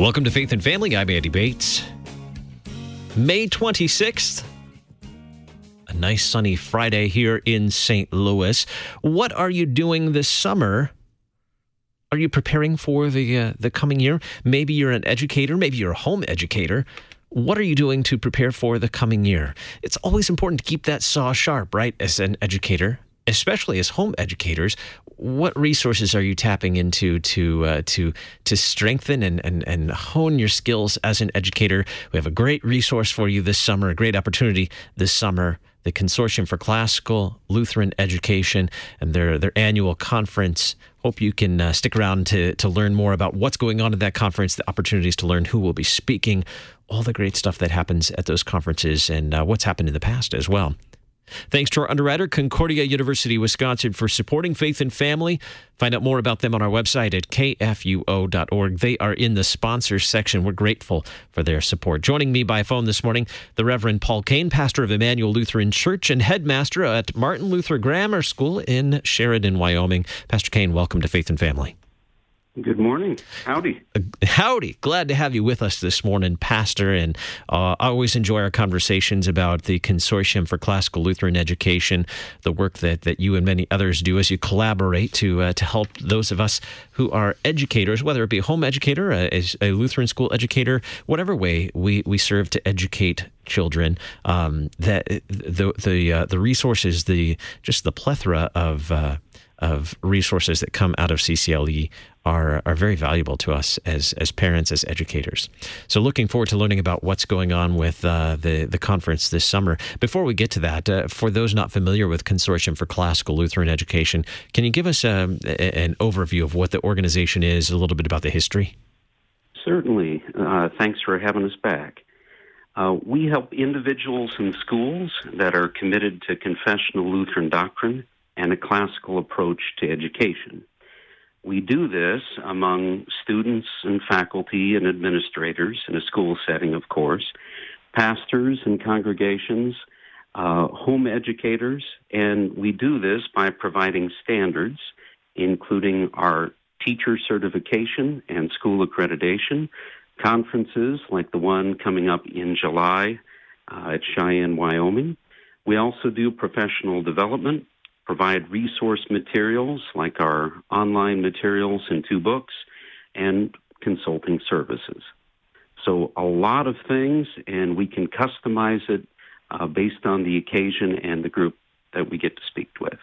Welcome to Faith and Family. I'm Andy Bates. May 26th, a nice sunny Friday here in St. Louis. What are you doing this summer? Are you preparing for the uh, the coming year? Maybe you're an educator, maybe you're a home educator. What are you doing to prepare for the coming year? It's always important to keep that saw sharp, right? As an educator, especially as home educators, what resources are you tapping into to uh, to to strengthen and, and and hone your skills as an educator? We have a great resource for you this summer, a great opportunity this summer. The Consortium for Classical Lutheran Education and their their annual conference. Hope you can uh, stick around to to learn more about what's going on at that conference, the opportunities to learn who will be speaking, all the great stuff that happens at those conferences, and uh, what's happened in the past as well. Thanks to our underwriter, Concordia University, Wisconsin, for supporting Faith and Family. Find out more about them on our website at kfuo.org. They are in the sponsors section. We're grateful for their support. Joining me by phone this morning, the Reverend Paul Cain, pastor of Immanuel Lutheran Church and headmaster at Martin Luther Grammar School in Sheridan, Wyoming. Pastor Cain, welcome to Faith and Family. Good morning. Howdy. Howdy. Glad to have you with us this morning, Pastor. And uh, I always enjoy our conversations about the Consortium for Classical Lutheran Education, the work that, that you and many others do as you collaborate to uh, to help those of us who are educators, whether it be a home educator, a, a Lutheran school educator, whatever way we, we serve to educate children. Um, that the the uh, the resources, the just the plethora of uh, of resources that come out of CCLE are are very valuable to us as as parents, as educators. So, looking forward to learning about what's going on with uh, the the conference this summer. Before we get to that, uh, for those not familiar with Consortium for Classical Lutheran Education, can you give us um, a, an overview of what the organization is, a little bit about the history? Certainly. Uh, thanks for having us back. Uh, we help individuals and schools that are committed to confessional Lutheran doctrine and a classical approach to education. We do this among students and faculty and administrators in a school setting, of course, pastors and congregations, uh, home educators, and we do this by providing standards, including our teacher certification and school accreditation, conferences like the one coming up in July uh, at Cheyenne, Wyoming. We also do professional development provide resource materials like our online materials and two books, and consulting services. So, a lot of things, and we can customize it uh, based on the occasion and the group that we get to speak with.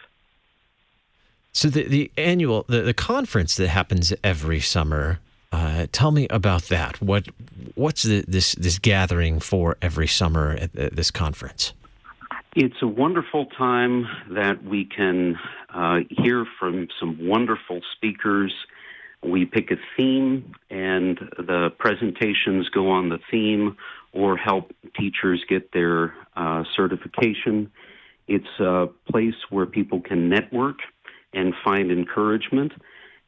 So, the, the annual, the, the conference that happens every summer, uh, tell me about that. What what's the, this this gathering for every summer at, at this conference? It's a wonderful time that we can uh, hear from some wonderful speakers. We pick a theme, and the presentations go on the theme or help teachers get their uh, certification. It's a place where people can network and find encouragement.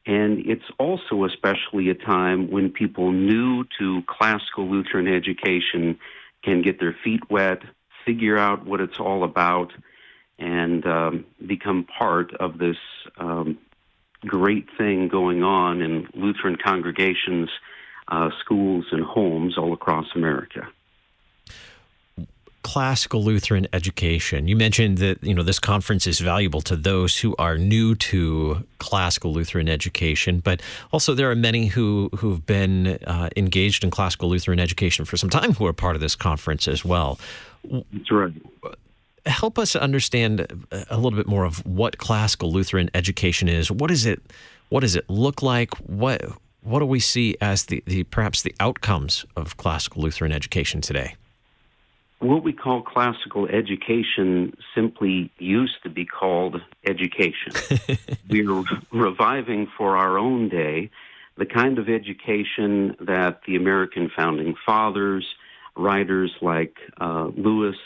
And it's also especially a time when people new to classical Lutheran education can get their feet wet, figure out what it's all about and um, become part of this um, great thing going on in Lutheran congregations, uh, schools, and homes all across America. Classical Lutheran education. You mentioned that you know this conference is valuable to those who are new to classical Lutheran education, but also there are many who who've been uh, engaged in classical Lutheran education for some time who are part of this conference as well. That's right. Help us understand a little bit more of what classical Lutheran education is. What is it? What does it look like? What what do we see as the, the perhaps the outcomes of classical Lutheran education today? What we call classical education simply used to be called education. We're reviving for our own day the kind of education that the American founding fathers, writers like uh, Lewis,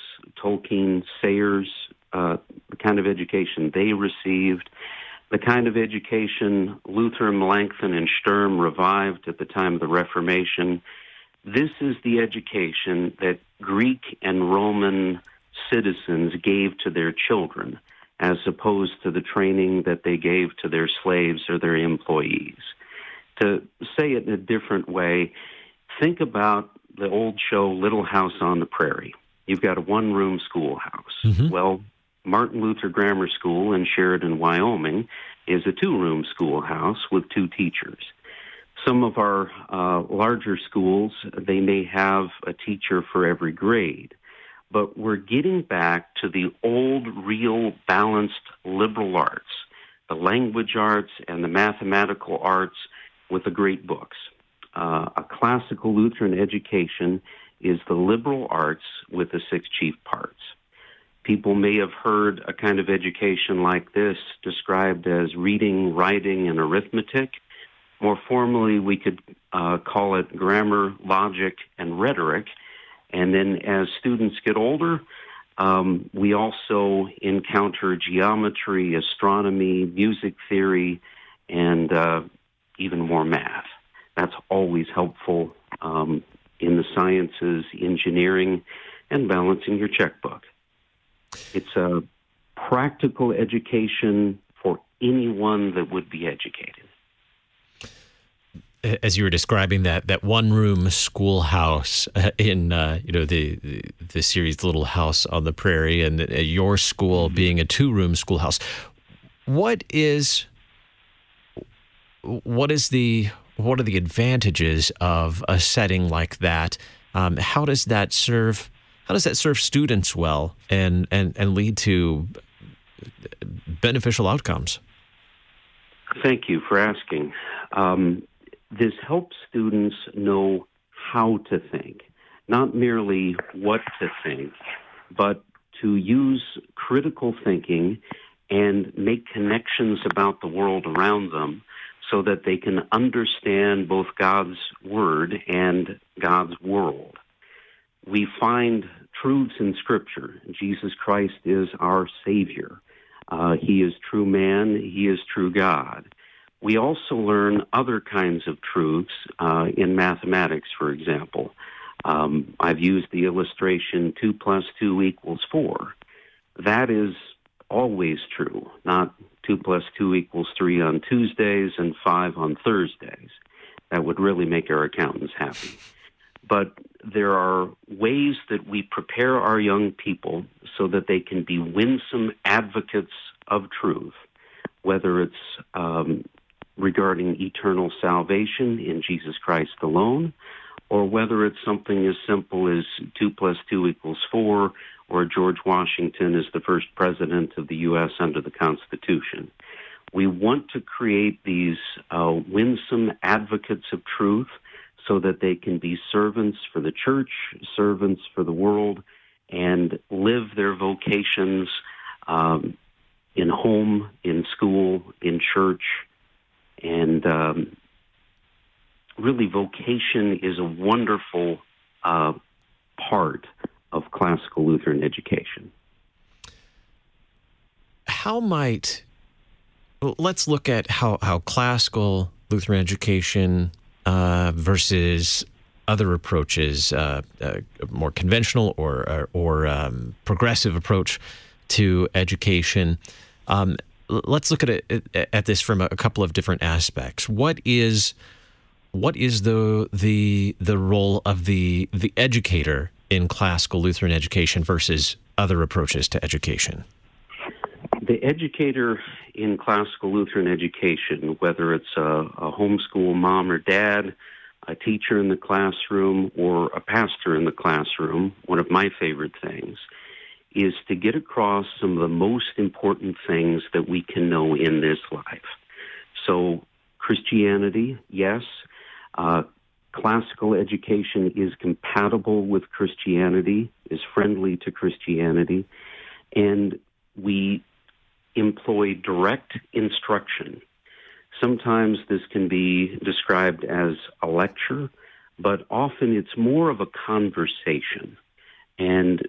Tolkien, Sayers, uh, the kind of education they received, the kind of education Luther, Melanchthon, and Sturm revived at the time of the Reformation. This is the education that Greek and Roman citizens gave to their children, as opposed to the training that they gave to their slaves or their employees. To say it in a different way, think about the old show Little House on the Prairie. You've got a one room schoolhouse. Mm-hmm. Well, Martin Luther Grammar School in Sheridan, Wyoming, is a two room schoolhouse with two teachers. Some of our uh, larger schools, they may have a teacher for every grade. But we're getting back to the old, real, balanced liberal arts, the language arts and the mathematical arts with the great books. Uh, a classical Lutheran education is the liberal arts with the six chief parts. People may have heard a kind of education like this described as reading, writing, and arithmetic. More formally, we could uh, call it grammar, logic, and rhetoric. And then as students get older, um, we also encounter geometry, astronomy, music theory, and uh, even more math. That's always helpful um, in the sciences, engineering, and balancing your checkbook. It's a practical education for anyone that would be educated. As you were describing that that one room schoolhouse uh, in uh, you know the, the, the series Little House on the Prairie and uh, your school mm-hmm. being a two room schoolhouse, what is what is the what are the advantages of a setting like that? Um, how does that serve how does that serve students well and, and, and lead to beneficial outcomes? Thank you for asking. Um, this helps students know how to think, not merely what to think, but to use critical thinking and make connections about the world around them so that they can understand both God's Word and God's world we find truths in Scripture. Jesus Christ is our Savior. Uh, he is true man. He is true God. We also learn other kinds of truths uh, in mathematics, for example. Um, I've used the illustration 2 plus 2 equals 4. That is always true, not 2 plus 2 equals 3 on Tuesdays and 5 on Thursdays. That would really make our accountants happy but there are ways that we prepare our young people so that they can be winsome advocates of truth, whether it's um, regarding eternal salvation in Jesus Christ alone, or whether it's something as simple as 2 plus 2 equals 4, or George Washington is the first president of the U.S. under the Constitution. We want to create these uh, winsome advocates of truth so that they can be servants for the church, servants for the world, and live their vocations um, in home, in school, in church. And um, really, vocation is a wonderful uh, part of classical Lutheran education. How might well, let's look at how, how classical Lutheran education uh, versus other approaches, uh, uh, more conventional or or, or um, progressive approach to education. Um, let's look at it at this from a couple of different aspects. What is what is the the the role of the the educator in classical Lutheran education versus other approaches to education? The educator in classical Lutheran education, whether it's a, a homeschool mom or dad, a teacher in the classroom, or a pastor in the classroom, one of my favorite things is to get across some of the most important things that we can know in this life. So, Christianity, yes. Uh, classical education is compatible with Christianity, is friendly to Christianity, and we employ direct instruction. Sometimes this can be described as a lecture, but often it's more of a conversation. And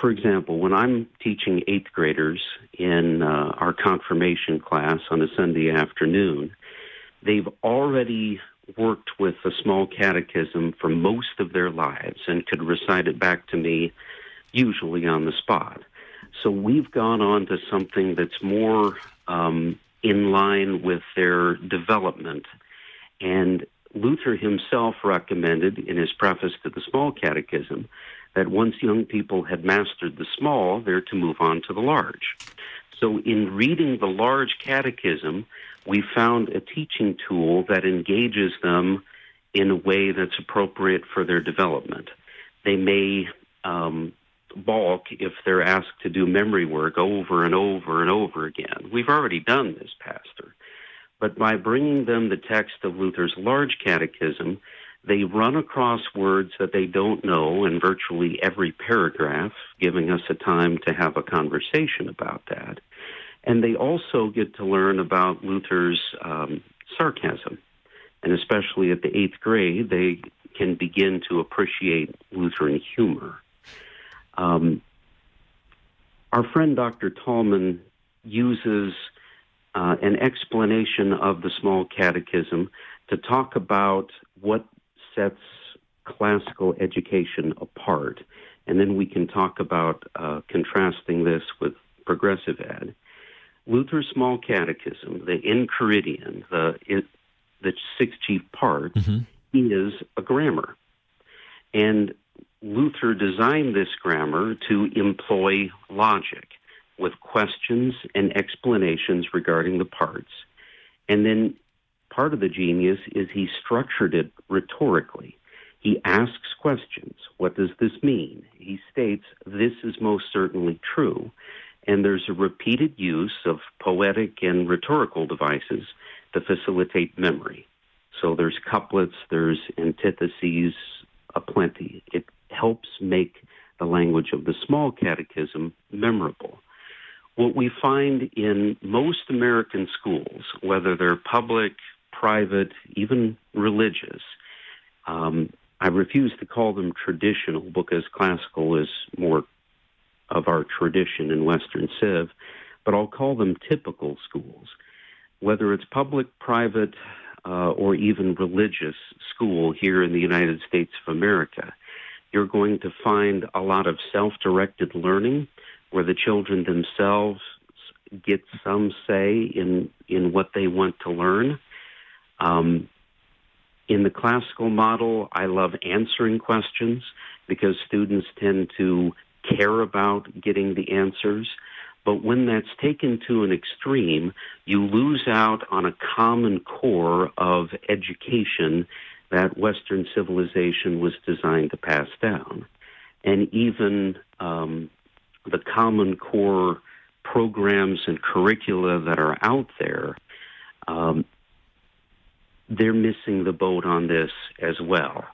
for example, when I'm teaching eighth graders in uh, our confirmation class on a Sunday afternoon, they've already worked with a small catechism for most of their lives and could recite it back to me, usually on the spot. So we've gone on to something that's more um, in line with their development. And Luther himself recommended in his preface to the Small Catechism that once young people had mastered the small, they're to move on to the large. So, in reading the large catechism, we found a teaching tool that engages them in a way that's appropriate for their development. They may um, balk if they're asked to do memory work over and over and over again. We've already done this, Pastor. But by bringing them the text of Luther's large catechism, they run across words that they don't know in virtually every paragraph, giving us a time to have a conversation about that. And they also get to learn about Luther's um, sarcasm. And especially at the eighth grade, they can begin to appreciate Lutheran humor. Um, our friend Dr. Tallman uses uh, an explanation of the small catechism to talk about what sets classical education apart. And then we can talk about uh, contrasting this with progressive ed. Luther's Small Catechism, the Enchiridion, the the sixth chief part, mm-hmm. is a grammar, and Luther designed this grammar to employ logic with questions and explanations regarding the parts, and then part of the genius is he structured it rhetorically. He asks questions. What does this mean? He states, This is most certainly true and there's a repeated use of poetic and rhetorical devices to facilitate memory. So there's couplets, there's antitheses aplenty. It helps make the language of the small catechism memorable. What we find in most American schools, whether they're public, private, even religious, um, I refuse to call them traditional because classical is more of our tradition in Western Civ, but I'll call them typical schools. Whether it's public, private, uh, or even religious school here in the United States of America, you're going to find a lot of self directed learning where the children themselves get some say in, in what they want to learn. Um, in the classical model, I love answering questions because students tend to care about getting the answers. But when that's taken to an extreme, you lose out on a common core of education that Western civilization was designed to pass down. And even um, the common core programs and curricula that are out there, um, they're missing the boat on this as well.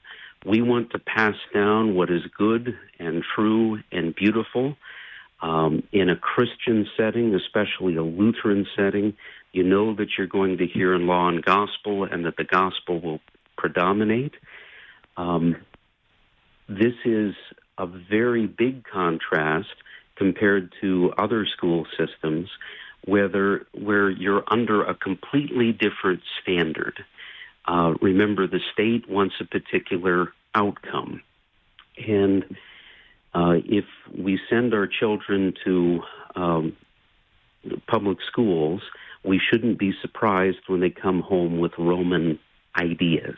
We want to pass down what is good and true and beautiful. Um, in a Christian setting, especially a Lutheran setting, you know that you're going to hear in law and gospel and that the gospel will predominate. Um, this is a very big contrast compared to other school systems whether, where you're under a completely different standard. Uh, remember, the state wants a particular outcome. And uh, if we send our children to um, public schools, we shouldn't be surprised when they come home with Roman ideas.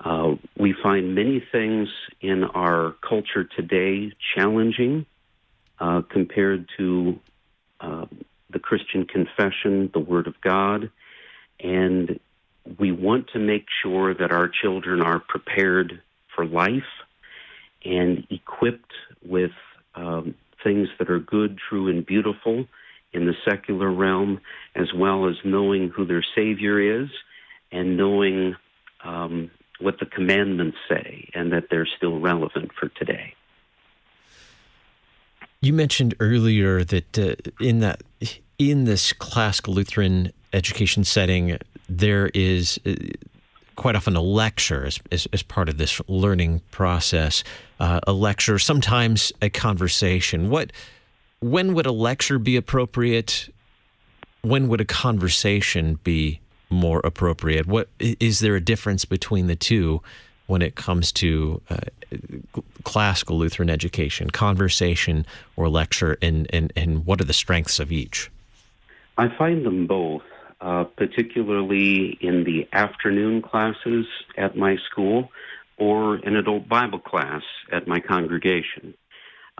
Uh, we find many things in our culture today challenging uh, compared to uh, the Christian confession, the Word of God, and we want to make sure that our children are prepared for life and equipped with um, things that are good, true, and beautiful in the secular realm, as well as knowing who their Savior is and knowing um, what the commandments say and that they're still relevant for today. You mentioned earlier that uh, in that in this classical Lutheran education setting, there is uh, quite often a lecture as, as, as, part of this learning process. Uh, a lecture, sometimes a conversation. What, when would a lecture be appropriate? When would a conversation be more appropriate? What is there a difference between the two when it comes to uh, classical Lutheran education, conversation or lecture, and, and, and what are the strengths of each? I find them both uh, particularly in the afternoon classes at my school or an adult Bible class at my congregation.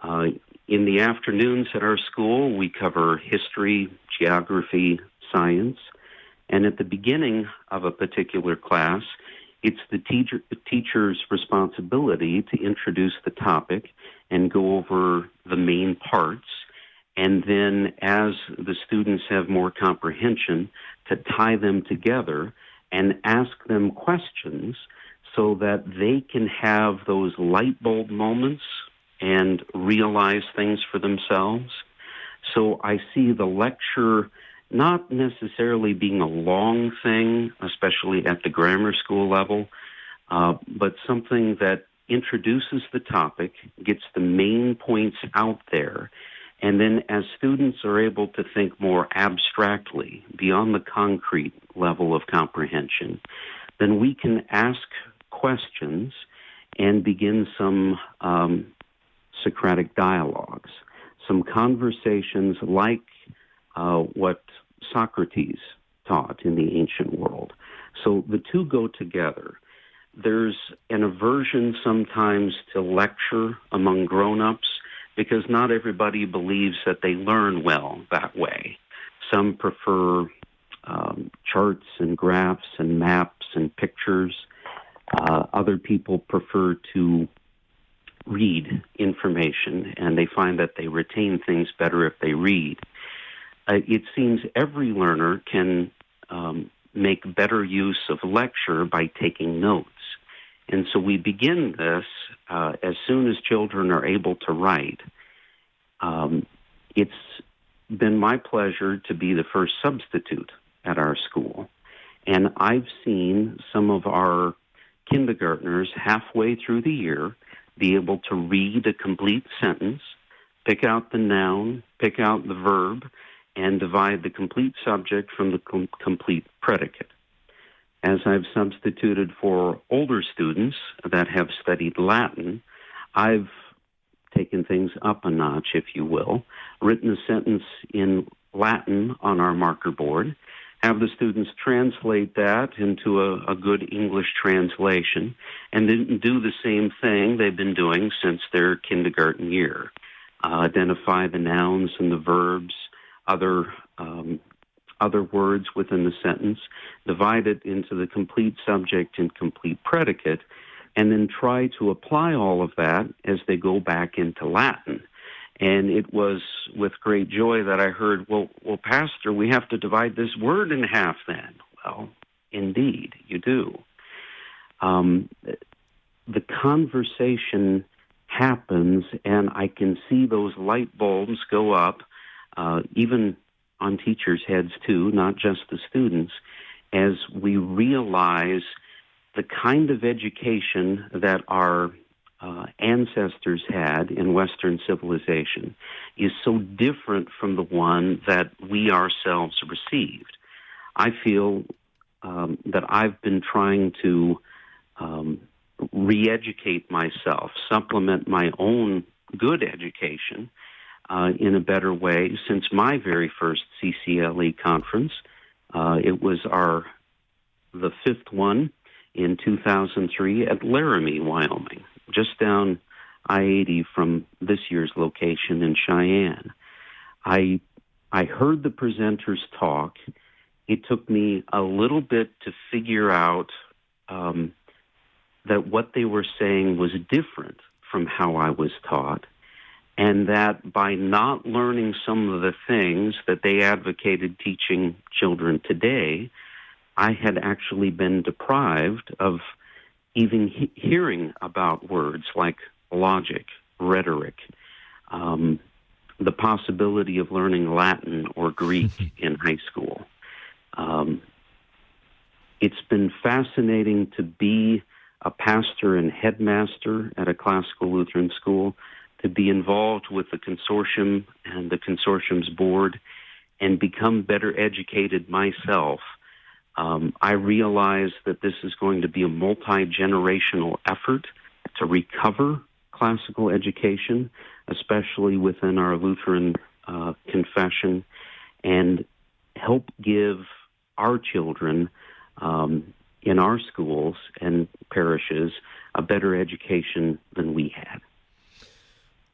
Uh, in the afternoons at our school, we cover history, geography, science, and at the beginning of a particular class, it's the teacher the teacher's responsibility to introduce the topic and go over the main parts and then as the students have more comprehension to tie them together and ask them questions so that they can have those light bulb moments and realize things for themselves. So I see the lecture not necessarily being a long thing, especially at the grammar school level, uh, but something that introduces the topic, gets the main points out there, and then as students are able to think more abstractly, beyond the concrete level of comprehension, then we can ask questions and begin some um, Socratic dialogues, some conversations like uh, what Socrates taught in the ancient world. So the two go together. There's an aversion sometimes to lecture among grown ups because not everybody believes that they learn well that way. Some prefer um, charts and graphs and maps and pictures. Uh, other people prefer to read information and they find that they retain things better if they read. Uh, it seems every learner can um, make better use of lecture by taking notes. And so we begin this uh, as soon as children are able to write. Um, it's been my pleasure to be the first substitute at our school. And I've seen some of our kindergartners halfway through the year be able to read a complete sentence, pick out the noun, pick out the verb, and divide the complete subject from the com- complete predicate. As I've substituted for older students that have studied Latin, I've taken things up a notch, if you will, written a sentence in Latin on our marker board, have the students translate that into a, a good English translation, and then do the same thing they've been doing since their kindergarten year. Uh, identify the nouns and the verbs, other um, other words within the sentence, divide it into the complete subject and complete predicate, and then try to apply all of that as they go back into Latin. And it was with great joy that I heard, well, well, Pastor, we have to divide this word in half then. Well, indeed, you do. Um, the conversation happens, and I can see those light bulbs go up, uh, even on teachers' heads too, not just the students, as we realize the kind of education that our uh, ancestors had in Western civilization is so different from the one that we ourselves received. I feel um, that I've been trying to um, re educate myself, supplement my own good education uh, in a better way since my very first CCLE conference. Uh, it was our the fifth one in 2003 at Laramie, Wyoming, just down I 80 from this year's location in Cheyenne. I, I heard the presenters talk. It took me a little bit to figure out um, that what they were saying was different from how I was taught, and that by not learning some of the things that they advocated teaching children today, I had actually been deprived of even he- hearing about words like logic, rhetoric, um, the possibility of learning Latin or Greek in high school. Um, it's been fascinating to be a pastor and headmaster at a classical Lutheran school, to be involved with the consortium and the consortium's board, and become better educated myself um, I realize that this is going to be a multi generational effort to recover classical education, especially within our Lutheran uh, confession, and help give our children um, in our schools and parishes a better education than we had.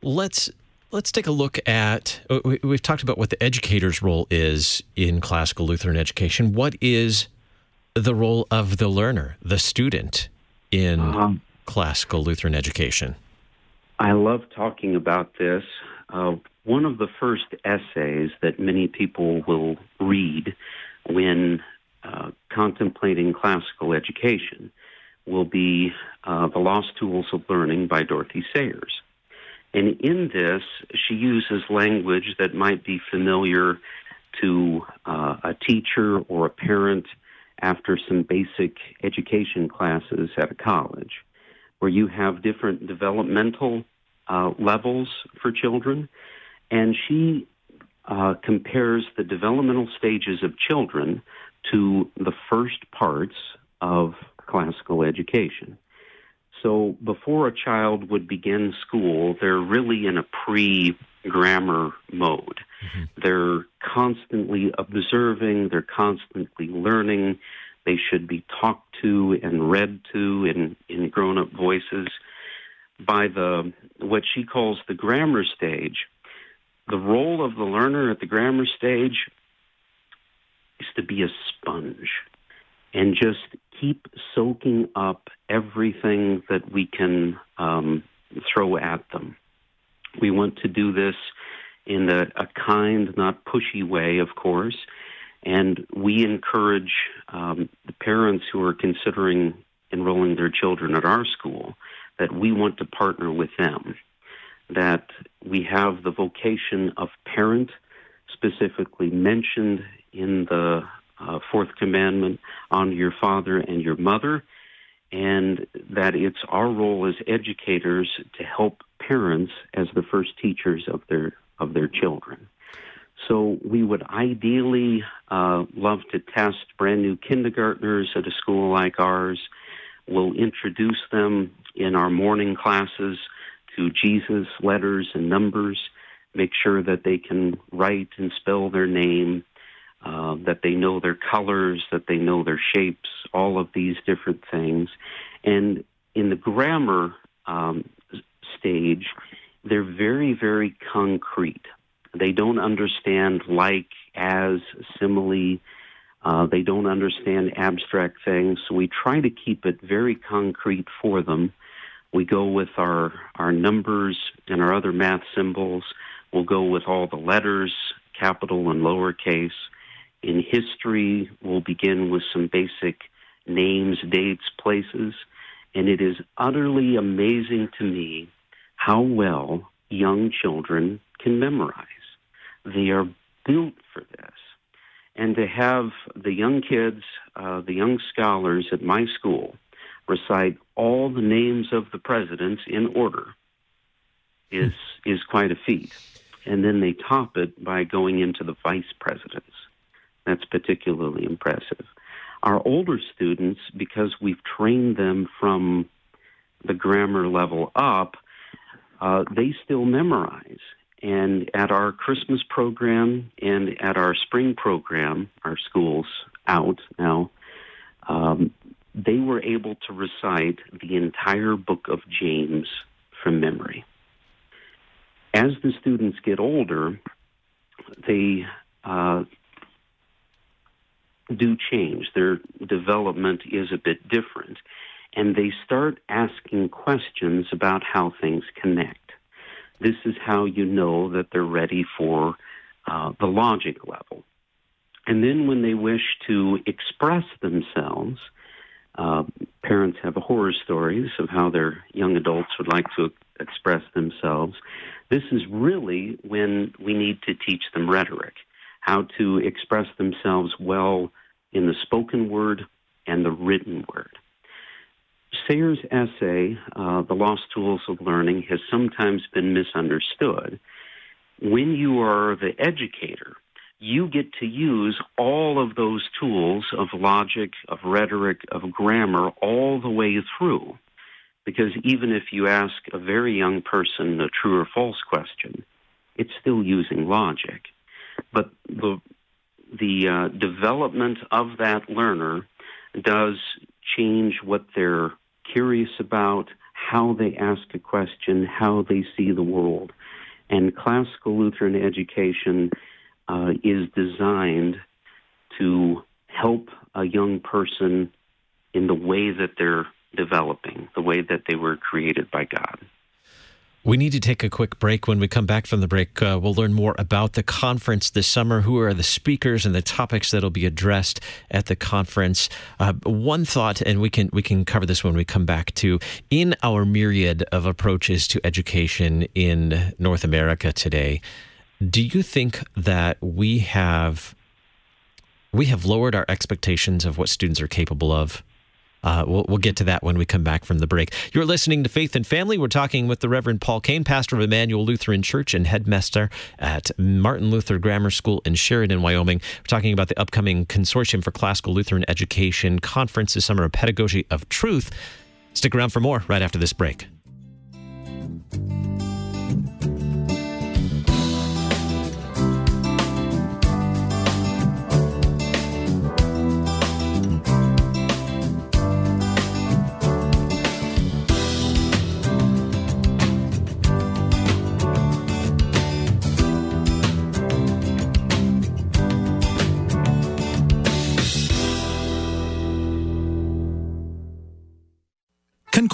Let's let's take a look at. We've talked about what the educator's role is in classical Lutheran education. What is the role of the learner, the student, in um, classical Lutheran education? I love talking about this. Uh, one of the first essays that many people will read when uh, contemplating classical education will be uh, The Lost Tools of Learning by Dorothy Sayers. And in this, she uses language that might be familiar to uh, a teacher or a parent after some basic education classes at a college, where you have different developmental uh, levels for children. And she uh, compares the developmental stages of children to the first parts of classical education. So before a child would begin school, they're really in a pre grammar mode. Mm-hmm. They're constantly observing, they're constantly learning. They should be talked to and read to in, in grown up voices. By the what she calls the grammar stage, the role of the learner at the grammar stage is to be a sponge and just keep soaking up everything that we can um, throw at them. We want to do this in a, a, kind, not pushy way, of course, and we encourage um, the parents who are considering enrolling their children at our school that we want to partner with them, that we have the vocation of parent specifically mentioned in the uh, fourth commandment honor your father and your mother, and that it's our role as educators to help parents as the first teachers of their of their children. So we would ideally uh, love to test brand new kindergartners at a school like ours. We'll introduce them in our morning classes to Jesus letters and numbers, make sure that they can write and spell their name, uh, that they know their colors, that they know their shapes, all of these different things. And in the grammar um, stage, they're very, very concrete. They don't understand like, as, simile. Uh, they don't understand abstract things. So we try to keep it very concrete for them. We go with our, our numbers and our other math symbols. We'll go with all the letters, capital and lowercase. In history, we'll begin with some basic names, dates, places, and it is utterly amazing to me how well young children can memorize. They are built for this. And to have the young kids, uh, the young scholars at my school, recite all the names of the presidents in order is is quite a feat. And then they top it by going into the vice presidents. That's particularly impressive. Our older students, because we've trained them from the grammar level up, uh, they still memorize. And at our Christmas program and at our spring program, our schools out now, um, they were able to recite the entire book of James from memory. As the students get older, they uh, do change. Their development is a bit different. And they start asking questions about how things connect. This is how you know that they're ready for uh, the logic level. And then when they wish to express themselves, uh, parents have horror stories of how their young adults would like to express themselves. This is really when we need to teach them rhetoric how to express themselves well in the spoken word and the written word. Sayers' essay, uh, The Lost Tools of Learning, has sometimes been misunderstood. When you are the educator, you get to use all of those tools of logic, of rhetoric, of grammar all the way through. Because even if you ask a very young person a true or false question, it's still using logic. But the the uh, development of that learner does change what they're curious about, how they ask a question, how they see the world. And classical Lutheran education uh, is designed to help a young person in the way that they're developing, the way that they were created by God. We need to take a quick break. When we come back from the break, uh, we'll learn more about the conference this summer. Who are the speakers and the topics that'll be addressed at the conference? Uh, one thought, and we can we can cover this when we come back to in our myriad of approaches to education in North America today. Do you think that we have we have lowered our expectations of what students are capable of uh, we'll, we'll, get to that when we come back from the break. You're listening to Faith and Family. We're talking with the Reverend Paul Cain, pastor of Immanuel Lutheran Church and headmaster at Martin Luther Grammar School in Sheridan, Wyoming. We're talking about the upcoming Consortium for Classical Lutheran Education Conference this summer, of Pedagogy of Truth. Stick around for more right after this break.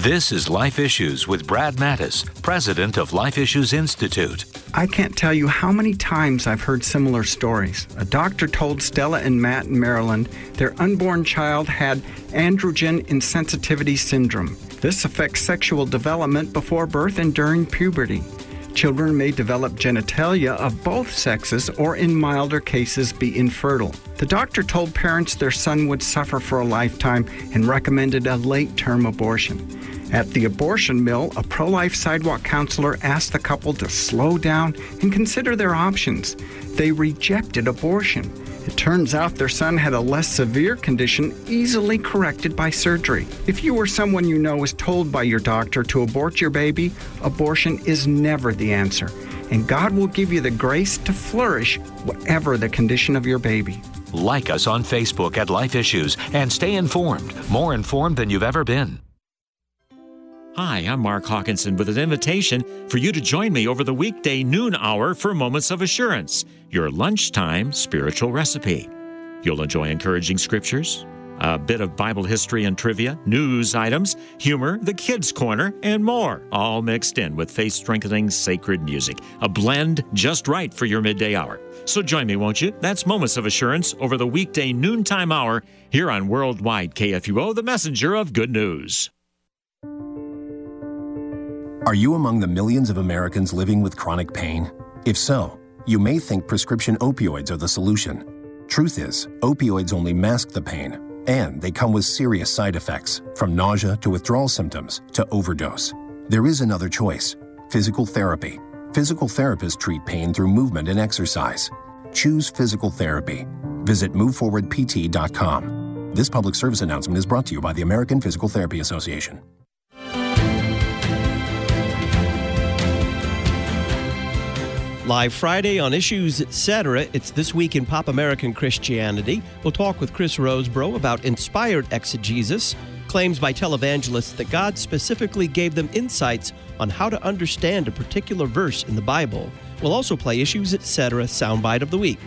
This is Life Issues with Brad Mattes, president of Life Issues Institute. I can't tell you how many times I've heard similar stories. A doctor told Stella and Matt in Maryland their unborn child had androgen insensitivity syndrome. This affects sexual development before birth and during puberty. Children may develop genitalia of both sexes or, in milder cases, be infertile. The doctor told parents their son would suffer for a lifetime and recommended a late term abortion. At the abortion mill, a pro life sidewalk counselor asked the couple to slow down and consider their options. They rejected abortion. It turns out their son had a less severe condition easily corrected by surgery. If you or someone you know is told by your doctor to abort your baby, abortion is never the answer. And God will give you the grace to flourish, whatever the condition of your baby. Like us on Facebook at Life Issues and stay informed, more informed than you've ever been. Hi, I'm Mark Hawkinson with an invitation for you to join me over the weekday noon hour for Moments of Assurance, your lunchtime spiritual recipe. You'll enjoy encouraging scriptures, a bit of Bible history and trivia, news items, humor, the kids' corner, and more, all mixed in with faith strengthening sacred music. A blend just right for your midday hour. So join me, won't you? That's Moments of Assurance over the weekday noontime hour here on Worldwide KFUO, the messenger of good news. Are you among the millions of Americans living with chronic pain? If so, you may think prescription opioids are the solution. Truth is, opioids only mask the pain, and they come with serious side effects, from nausea to withdrawal symptoms to overdose. There is another choice physical therapy. Physical therapists treat pain through movement and exercise. Choose physical therapy. Visit moveforwardpt.com. This public service announcement is brought to you by the American Physical Therapy Association. Live Friday on Issues Etc. It's This Week in Pop American Christianity. We'll talk with Chris Rosebrough about inspired exegesis, claims by televangelists that God specifically gave them insights on how to understand a particular verse in the Bible. We'll also play Issues Etc. Soundbite of the Week.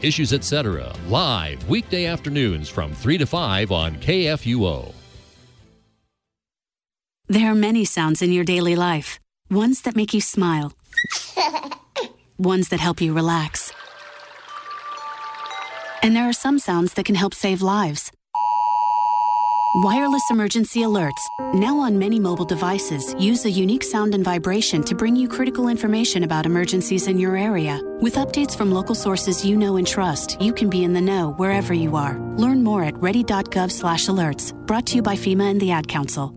Issues Etc. live weekday afternoons from 3 to 5 on KFUO. There are many sounds in your daily life, ones that make you smile. ones that help you relax. And there are some sounds that can help save lives. Wireless emergency alerts, now on many mobile devices, use a unique sound and vibration to bring you critical information about emergencies in your area. With updates from local sources you know and trust, you can be in the know wherever you are. Learn more at ready.gov/alerts. Brought to you by FEMA and the Ad Council.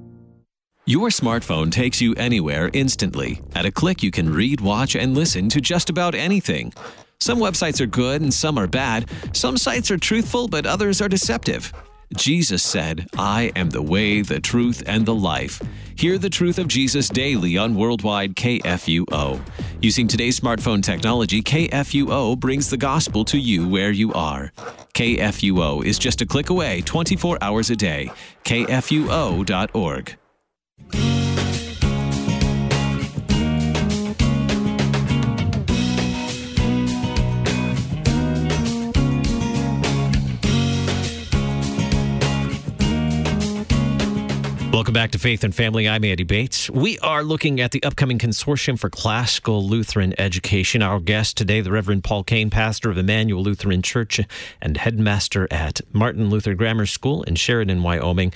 Your smartphone takes you anywhere instantly. At a click, you can read, watch, and listen to just about anything. Some websites are good and some are bad. Some sites are truthful, but others are deceptive. Jesus said, I am the way, the truth, and the life. Hear the truth of Jesus daily on Worldwide KFUO. Using today's smartphone technology, KFUO brings the gospel to you where you are. KFUO is just a click away 24 hours a day. KFUO.org. Welcome back to Faith and Family. I'm Andy Bates. We are looking at the upcoming Consortium for Classical Lutheran Education. Our guest today, the Reverend Paul Cain, pastor of Immanuel Lutheran Church and headmaster at Martin Luther Grammar School in Sheridan, Wyoming.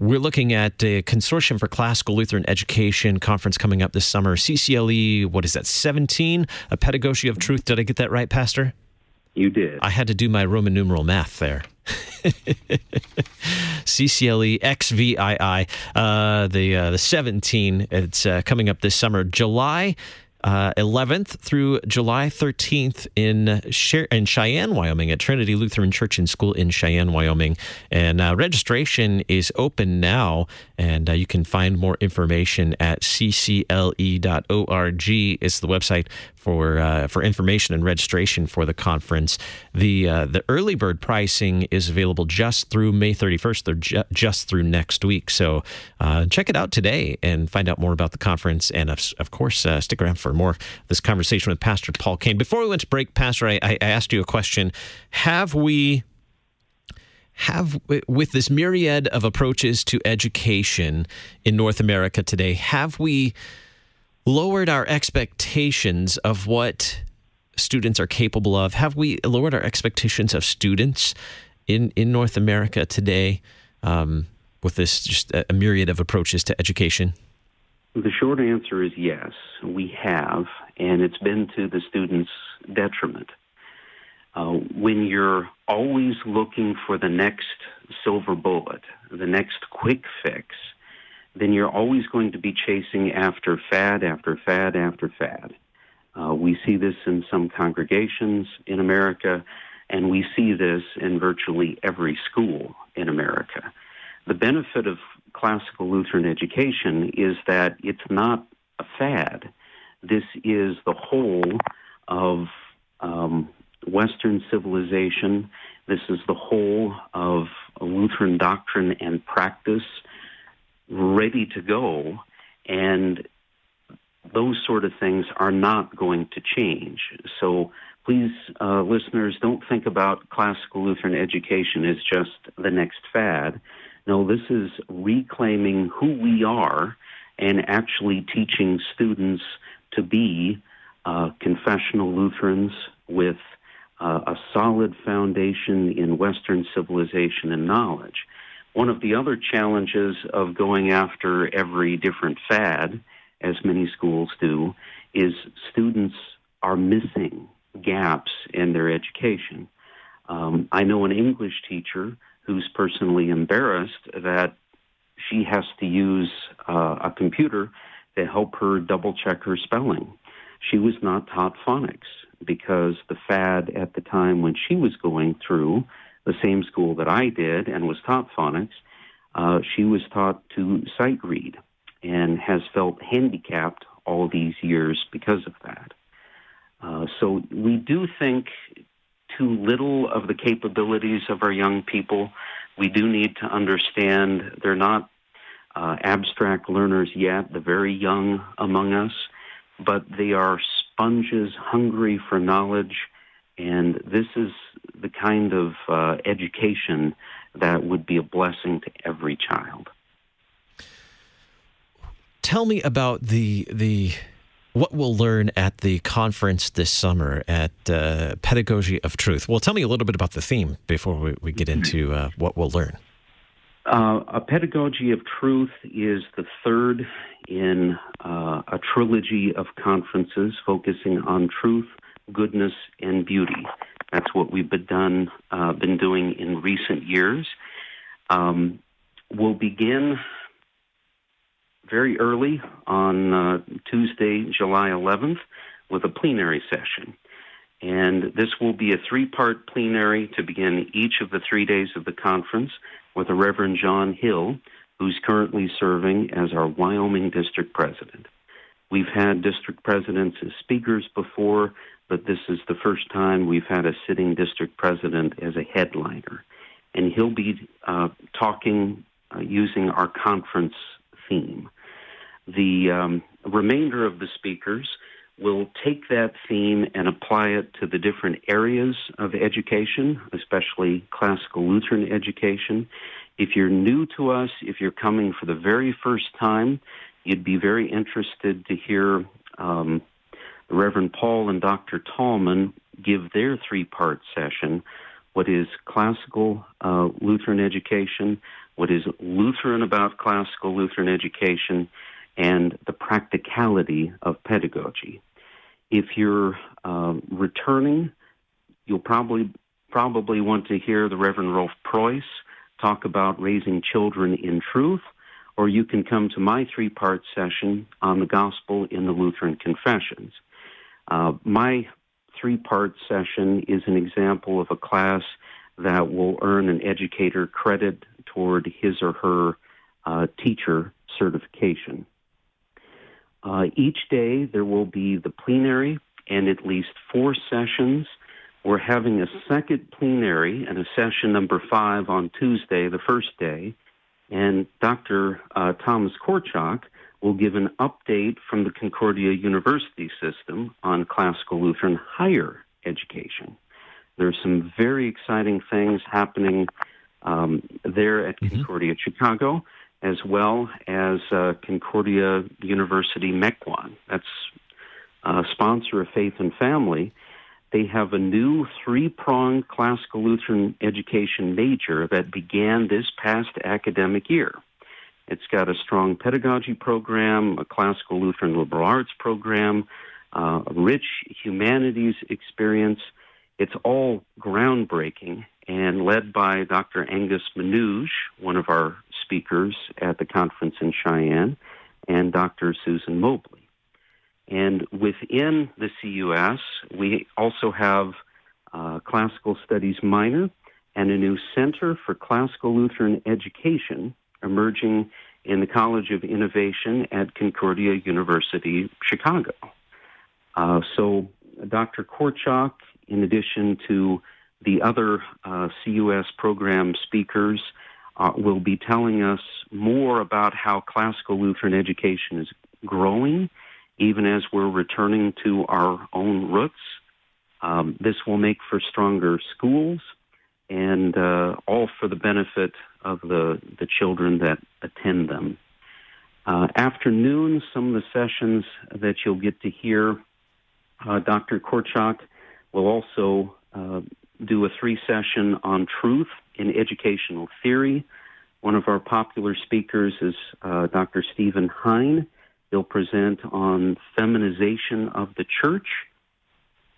We're looking at a Consortium for Classical Lutheran Education conference coming up this summer. CCLE, what is that, 17? A Pedagogy of Truth. Did I get that right, Pastor? You did. I had to do my Roman numeral math there. CCLE XVI, uh, the uh, the 17. It's uh, coming up this summer, July. Uh, 11th through July 13th in in Cheyenne, Wyoming, at Trinity Lutheran Church and School in Cheyenne, Wyoming, and uh, registration is open now, and uh, you can find more information at ccle.org. Is the website for uh, for information and registration for the conference. The uh, the early bird pricing is available just through May 31st. They're ju- just through next week. So uh, check it out today and find out more about the conference. And of, of course, uh, stick around for more this conversation with Pastor Paul Cain. Before we went to break, Pastor, I, I asked you a question. Have we have with this myriad of approaches to education in North America today, have we lowered our expectations of what students are capable of? Have we lowered our expectations of students in, in North America today um, with this just a myriad of approaches to education? The short answer is yes, we have, and it's been to the students' detriment. Uh, when you're always looking for the next silver bullet, the next quick fix, then you're always going to be chasing after fad after fad after fad. Uh, we see this in some congregations in America, and we see this in virtually every school in America. The benefit of classical Lutheran education is that it's not a fad. This is the whole of um, Western civilization. This is the whole of Lutheran doctrine and practice ready to go, and those sort of things are not going to change. So please, uh, listeners, don't think about classical Lutheran education as just the next fad. No, this is reclaiming who we are and actually teaching students to be uh, confessional Lutherans with uh, a solid foundation in Western civilization and knowledge. One of the other challenges of going after every different fad, as many schools do, is students are missing gaps in their education. Um, I know an English teacher who's personally embarrassed that she has to use uh, a computer to help her double check her spelling. She was not taught phonics because the fad at the time when she was going through the same school that I did and was taught phonics, uh, she was taught to sight read and has felt handicapped all these years because of that. Uh, so we do think too little of the capabilities of our young people. We do need to understand they're not uh, abstract learners yet, the very young among us, but they are sponges hungry for knowledge and this is the kind of uh, education that would be a blessing to every child. Tell me about the the what we'll learn at the conference this summer at uh, Pedagogy of Truth. Well, tell me a little bit about the theme before we, we get into uh, what we'll learn. Uh, a Pedagogy of Truth is the third in uh, a trilogy of conferences focusing on truth, goodness, and beauty. That's what we've been, done, uh, been doing in recent years. Um, we'll begin very early on uh, Tuesday, July 11th, with a plenary session. And this will be a three part plenary to begin each of the three days of the conference with the Reverend John Hill, who's currently serving as our Wyoming district president. We've had district presidents as speakers before, but this is the first time we've had a sitting district president as a headliner. And he'll be uh, talking uh, using our conference theme. The um, remainder of the speakers will take that theme and apply it to the different areas of education, especially classical Lutheran education. If you're new to us, if you're coming for the very first time, you'd be very interested to hear um, the Reverend Paul and Dr. Tallman give their three part session what is classical uh, Lutheran education, what is Lutheran about classical Lutheran education, and the practicality of pedagogy. If you're uh, returning, you'll probably probably want to hear the Reverend Rolf Preus talk about raising children in truth, or you can come to my three part session on the gospel in the Lutheran Confessions. Uh, my three part session is an example of a class that will earn an educator credit toward his or her uh, teacher certification. Uh, each day there will be the plenary and at least four sessions. We're having a second plenary and a session number five on Tuesday, the first day. And Dr. Uh, Thomas Korcok will give an update from the Concordia University system on classical Lutheran higher education. There are some very exciting things happening um, there at mm-hmm. Concordia Chicago as well as uh, Concordia University Mequon. That's a sponsor of Faith and Family. They have a new three pronged classical Lutheran education major that began this past academic year. It's got a strong pedagogy program, a classical Lutheran liberal arts program, uh, a rich humanities experience. It's all groundbreaking and led by Dr. Angus Menuge, one of our speakers at the conference in Cheyenne, and Dr. Susan Mobley. And within the CUS, we also have classical studies minor and a new Center for Classical Lutheran Education emerging in the College of Innovation at Concordia University, Chicago. Uh, so, Dr. Korcok, in addition to the other uh, CUS program speakers uh, will be telling us more about how classical Lutheran education is growing, even as we're returning to our own roots. Um, this will make for stronger schools and uh, all for the benefit of the, the children that attend them. Uh, afternoon, some of the sessions that you'll get to hear, uh, Dr. Korcok will also uh, do a three session on truth in educational theory. One of our popular speakers is uh, Dr. Stephen Hine. He'll present on feminization of the church.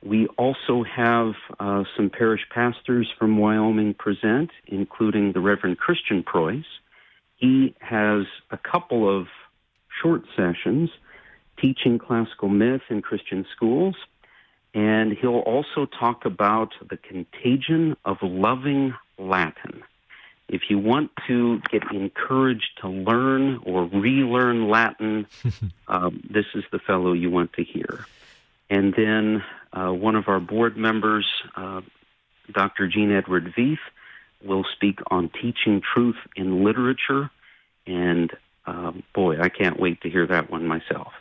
We also have uh, some parish pastors from Wyoming present, including the Reverend Christian Preus. He has a couple of short sessions teaching classical myth in Christian schools and he'll also talk about the contagion of loving Latin. If you want to get encouraged to learn or relearn Latin, um, this is the fellow you want to hear. And then uh, one of our board members, uh, Dr. Gene Edward Veith, will speak on teaching truth in literature. And um, boy, I can't wait to hear that one myself.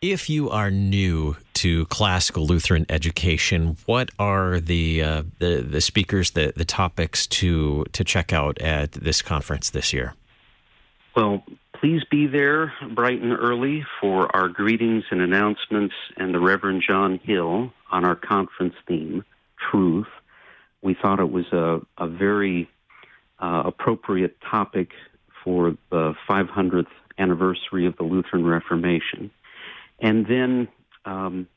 If you are new to classical Lutheran education, what are the uh, the, the speakers, the, the topics to to check out at this conference this year? Well, please be there bright and early for our greetings and announcements and the Reverend John Hill on our conference theme, Truth. We thought it was a, a very uh, appropriate topic for the 500th anniversary of the Lutheran Reformation. And then um,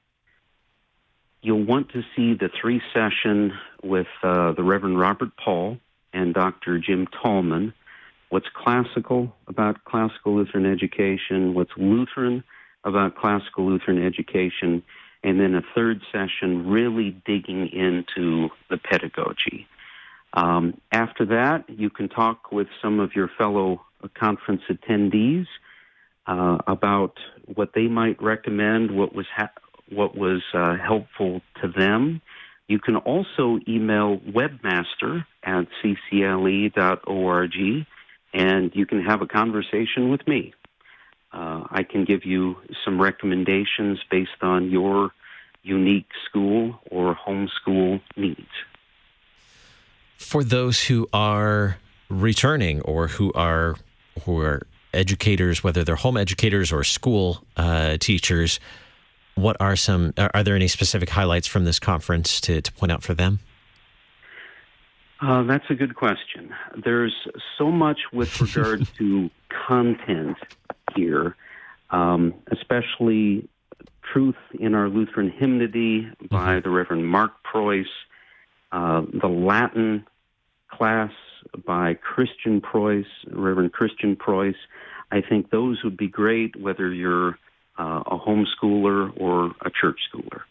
you'll want to see the three session with uh, the Reverend Robert Paul and Dr. Jim Tallman. What's classical about classical Lutheran education? What's Lutheran about classical Lutheran education? And then a third session really digging into the pedagogy. Um, after that, you can talk with some of your fellow conference attendees uh, about what they might recommend, what was ha- what was uh, helpful to them. You can also email webmaster at ccle.org and you can have a conversation with me. Uh, I can give you some recommendations based on your unique school or homeschool needs. For those who are returning or who are who are educators, whether they're home educators or school uh, teachers, what are some? Are there any specific highlights from this conference to, to point out for them? Uh, that's a good question. There's so much with regard to content here, um, especially Truth in Our Lutheran Hymnody by mm-hmm. the Reverend Mark Preus, uh, the Latin class by Christian Preus, Reverend Christian Preus. I think those would be great whether you're uh, a homeschooler or a church schooler.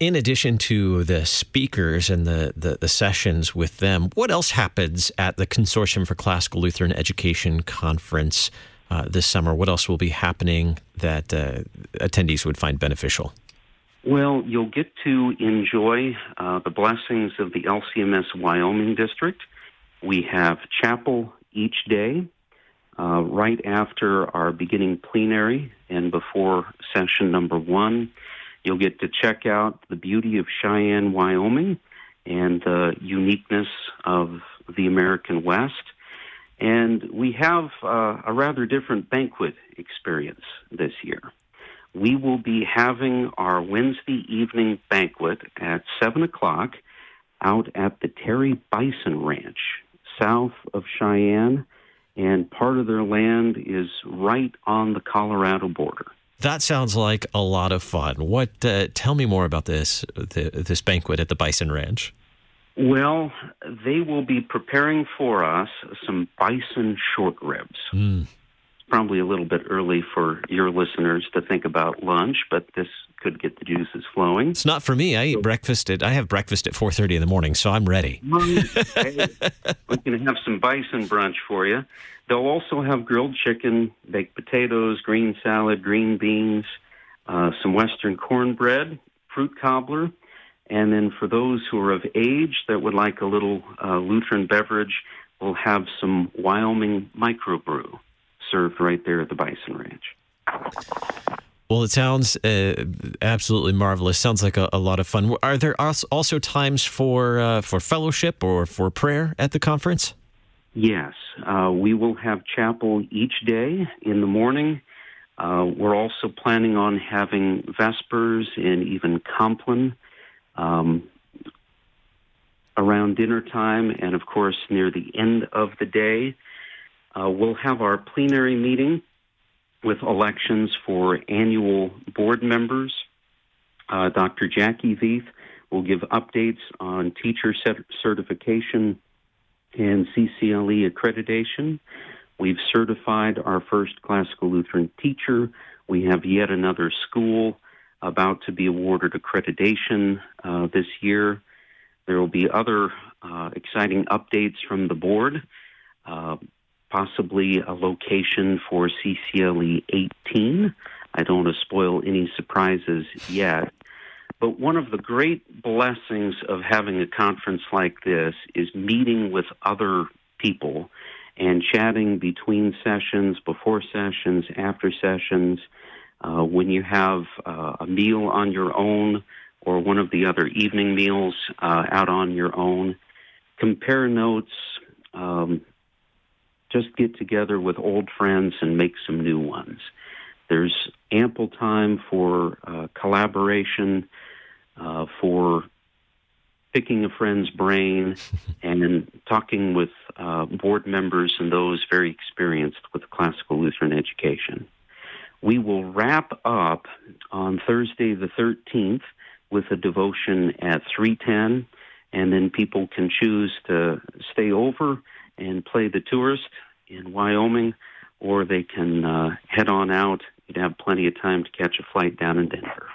In addition to the speakers and the, the, the, sessions with them, what else happens at the Consortium for Classical Lutheran Education Conference uh, this summer? What else will be happening that uh, attendees would find beneficial? Well, you'll get to enjoy uh, the blessings of the LCMS Wyoming District. We have chapel each day uh, right after our beginning plenary and before session number one. You'll get to check out the beauty of Cheyenne, Wyoming, and the uniqueness of the American West. And we have uh, a rather different banquet experience this year. We will be having our Wednesday evening banquet at 7 o'clock out at the Terry Bison Ranch, south of Cheyenne and part of their land is right on the Colorado border. That sounds like a lot of fun. What? Uh, tell me more about this the, this banquet at the Bison Ranch. Well, they will be preparing for us some bison short ribs. Mm probably a little bit early for your listeners to think about lunch, but this could get the juices flowing. It's not for me. I eat breakfast at I have breakfast at 4:30 in the morning, so I'm ready. hey, we can have some bison brunch for you. They'll also have grilled chicken, baked potatoes, green salad, green beans, uh, some western cornbread, fruit cobbler, and then for those who are of age that would like a little uh, Lutheran beverage, we'll have some Wyoming microbrew served right there at the Bison Ranch. Well, it sounds uh, absolutely marvelous. Sounds like a, a, lot of fun. Are there also times for uh, for fellowship or for prayer at the conference? Yes, uh, we will have chapel each day in the morning. Uh, we're also planning on having vespers and even Compline um, around dinner time, and of course near the end of the day. Uh, we'll have our plenary meeting with elections for annual board members. Uh, Dr. Jackie Veith will give updates on teacher certification and CCLE accreditation. We've certified our first classical Lutheran teacher. We have yet another school about to be awarded accreditation uh, this year. There will be other uh, exciting updates from the board. Uh, possibly a location for CCLE 18. I don't want to spoil any surprises yet. But one of the great blessings of having a conference like this is meeting with other people and chatting between sessions, before sessions, after sessions. Uh, when you have uh, a meal on your own or one of the other evening meals uh, out on your own, compare notes, um, just get together with old friends and make some new ones. There's ample time for uh, collaboration, uh, for picking a friend's brain and talking with uh, board members and those very experienced with classical Lutheran education. We will wrap up on Thursday the 13th with a devotion at 310, and then people can choose to stay over and play the tourist in Wyoming, or they can uh, head on out. You'd have plenty of time to catch a flight down in Denver.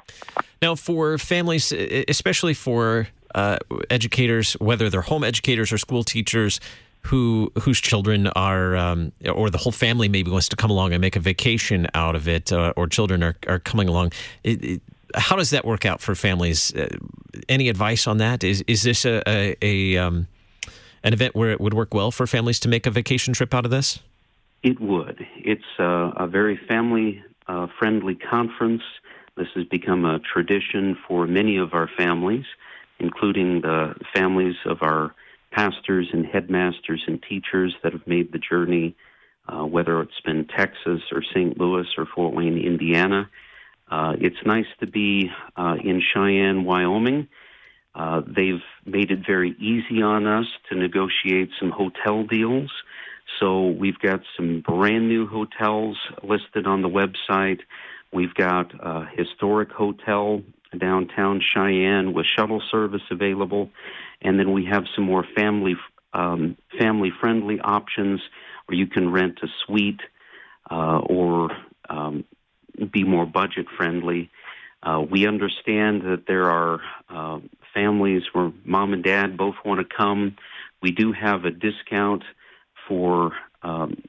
Now, for families, especially for uh, educators, whether they're home educators or school teachers, who whose children are um, or the whole family maybe wants to come along and make a vacation out of it, uh, or children are, are coming along. It, it, how does that work out for families? Uh, any advice on that? Is is this a, a, a um, an event where it would work well for families to make a vacation trip out of this? It would. It's a, a very family uh, friendly conference. This has become a tradition for many of our families, including the families of our pastors and headmasters and teachers that have made the journey, uh, whether it's been Texas or St. Louis or Fort Wayne, Indiana. Uh, it's nice to be uh, in Cheyenne, Wyoming. Uh, they've made it very easy on us to negotiate some hotel deals. So we've got some brand new hotels listed on the website. We've got a historic hotel downtown Cheyenne with shuttle service available, and then we have some more family um, family friendly options where you can rent a suite uh, or um, be more budget friendly. Uh, we understand that there are uh, families where mom and dad both want to come. We do have a discount for um,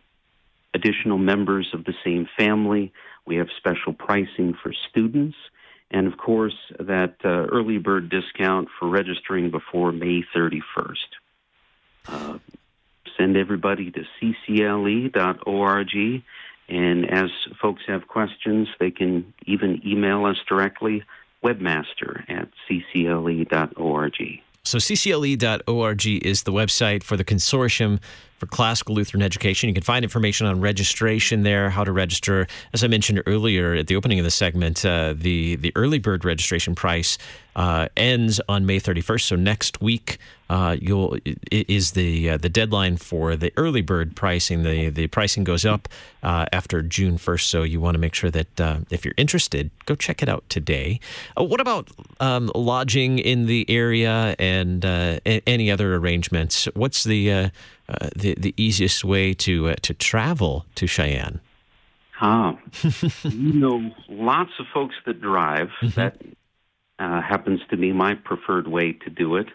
additional members of the same family. We have special pricing for students. And of course, that uh, early bird discount for registering before May 31st. Uh, send everybody to ccle.org. And as folks have questions, they can even email us directly, webmaster at ccle.org. So, ccle.org is the website for the Consortium for Classical Lutheran Education. You can find information on registration there, how to register. As I mentioned earlier at the opening of the segment, uh, the, the early bird registration price uh, ends on May 31st. So, next week uh, you'll is the uh, the deadline for the early bird pricing. The, the pricing goes up uh, after June 1st. So, you want to make sure that uh, if you're interested, go check it out today. what about um, lodging in the area and any other arrangements? What's the uh, the the easiest way to uh, to travel to Cheyenne? Ah, you know, lots of folks that drive. Mm-hmm. That uh, happens to be my preferred way to do it.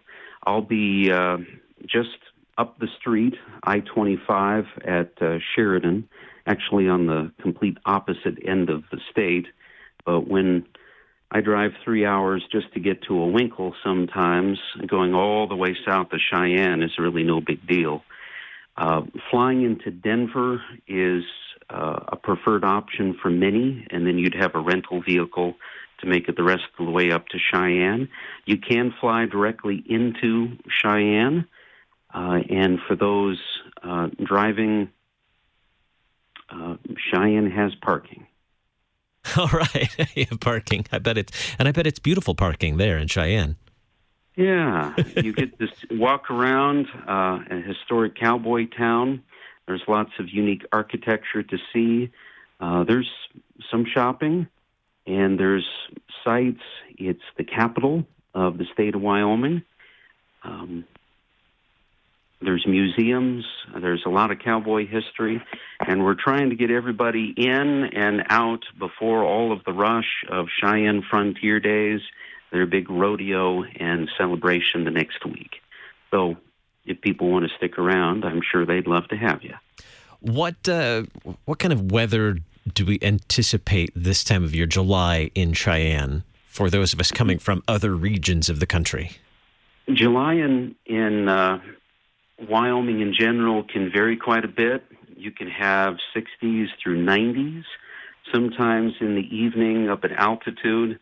I'll be uh, just up the street, I twenty five at uh, Sheridan, actually on the complete opposite end of the state. But when I drive three hours just to get to a Winkel sometimes. Going all the way south to Cheyenne is really no big deal. Uh, flying into Denver is uh, a preferred option for many, and then you'd have a rental vehicle to make it the rest of the way up to Cheyenne. You can fly directly into Cheyenne, uh, and for those uh, driving, uh, Cheyenne has parking. All right, parking. I bet it's and I bet it's beautiful parking there in Cheyenne. Yeah, you get to walk around uh, a historic cowboy town. There's lots of unique architecture to see. Uh, there's some shopping, and there's sites. It's the capital of the state of Wyoming. Um, there's museums. There's a lot of cowboy history, and we're trying to get everybody in and out before all of the rush of Cheyenne Frontier Days their big rodeo and celebration the next week. So if people want to stick around, I'm sure they'd love to have you. What uh, what kind of weather do we anticipate this time of year, July in Cheyenne, for those of us coming from other regions of the country? July in in uh, Wyoming in general can vary quite a bit. You can have 60s through 90s. Sometimes in the evening up at altitude,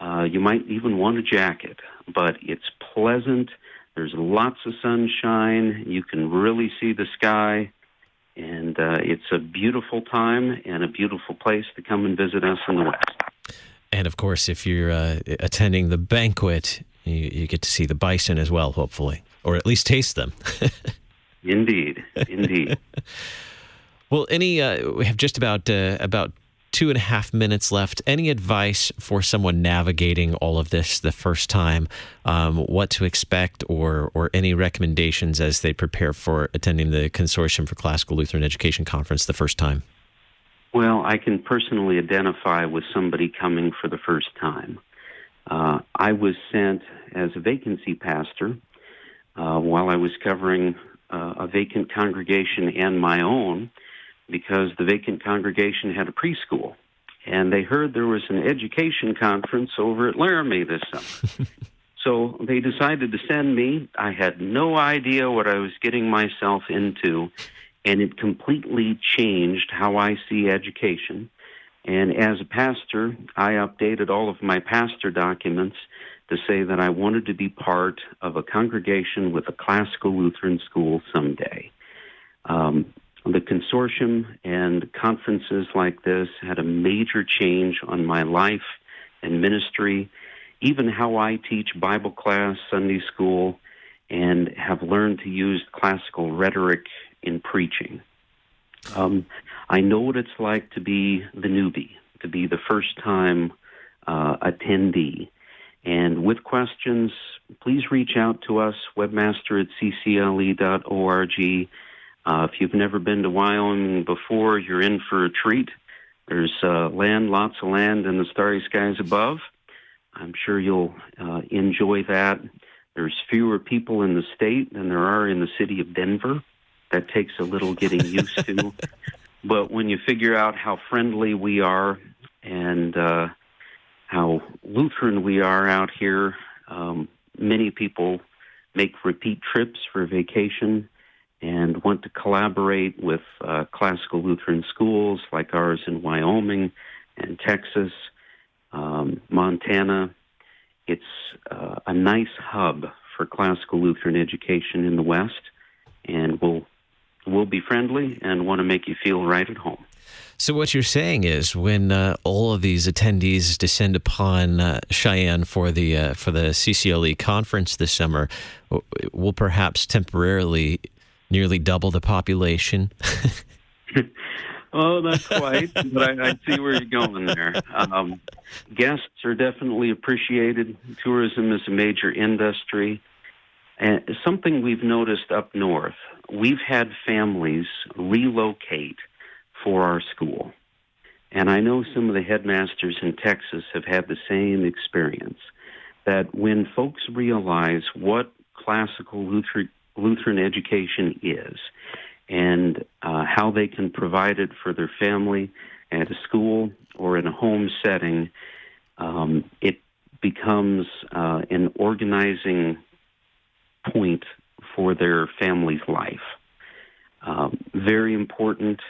uh, you might even want a jacket, but it's pleasant. There's lots of sunshine. You can really see the sky. And uh, it's a beautiful time and a beautiful place to come and visit us in the West. And of course, if you're uh, attending the banquet, you, you, get to see the bison as well, hopefully, or at least taste them. Indeed, indeed. well, any uh, we have just about uh, about two and a half minutes left. Any advice for someone navigating all of this the first time? Um, what to expect, or or any recommendations as they prepare for attending the Consortium for Classical Lutheran Education conference the first time? Well, I can personally identify with somebody coming for the first time. Uh, I was sent as a vacancy pastor uh, while I was covering uh, a vacant congregation and my own because the vacant congregation had a preschool. And they heard there was an education conference over at Laramie this summer. so they decided to send me. I had no idea what I was getting myself into, and it completely changed how I see education. And as a pastor, I updated all of my pastor documents to say that I wanted to be part of a congregation with a classical Lutheran school someday. Um, the consortium and conferences like this had a major change on my life and ministry, even how I teach Bible class, Sunday school, and have learned to use classical rhetoric in preaching. Um, I know what it's like to be the newbie, to be the first time uh, attendee. And with questions, please reach out to us, webmaster at ccle.org. Uh, if you've never been to Wyoming before, you're in for a treat. There's uh, land, lots of land and the starry skies above. I'm sure you'll uh, enjoy that. There's fewer people in the state than there are in the city of Denver. That takes a little getting used to. But when you figure out how friendly we are and uh, how Lutheran we are out here, um, many people make repeat trips for vacation and want to collaborate with uh, classical Lutheran schools like ours in Wyoming and Texas, um, Montana. It's uh, a nice hub for classical Lutheran education in the West, and we'll we'll be friendly and want to make you feel right at home. So what you're saying is, when uh, all of these attendees descend upon uh, Cheyenne for the uh, for the CCLE conference this summer, we'll perhaps temporarily nearly double the population. oh, not quite, but I, I, see where you're going there. Um, guests are definitely appreciated. Tourism is a major industry. And something we've noticed up north, we've had families relocate for our school. And I know some of the headmasters in Texas have had the same experience that when folks realize what classical Lutheran Lutheran education is and uh, how they can provide it for their family at a school or in a home setting, um, it becomes uh, an organizing point for their family's life. Um, very important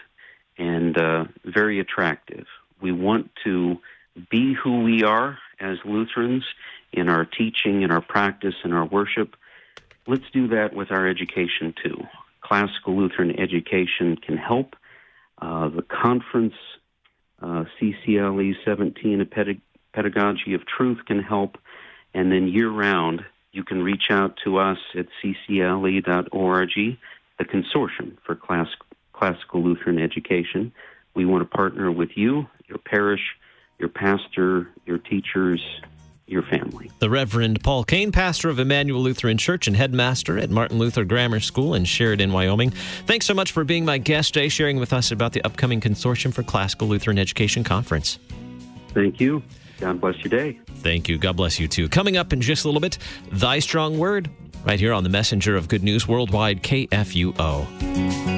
and uh, very attractive. We want to be who we are as Lutherans in our teaching, in our practice, in our worship, let's do that with our education too. Classical Lutheran education can help. Uh, the conference, uh, CCLE 17, a pedag- pedagogy of truth can help. And then year round, you can reach out to us at ccle.org, the consortium for class- classical Lutheran education. We want to partner with you, your parish, your pastor, your teachers, your family. The Reverend Paul Cain, pastor of Immanuel Lutheran Church and headmaster at Martin Luther Grammar School in Sheridan, Wyoming. Thanks so much for being my guest today, sharing with us about the upcoming Consortium for Classical Lutheran Education Conference. Thank you. God bless your day. Thank you. God bless you too. Coming up in just a little bit, Thy Strong Word, right here on the Messenger of Good News Worldwide, KFUO.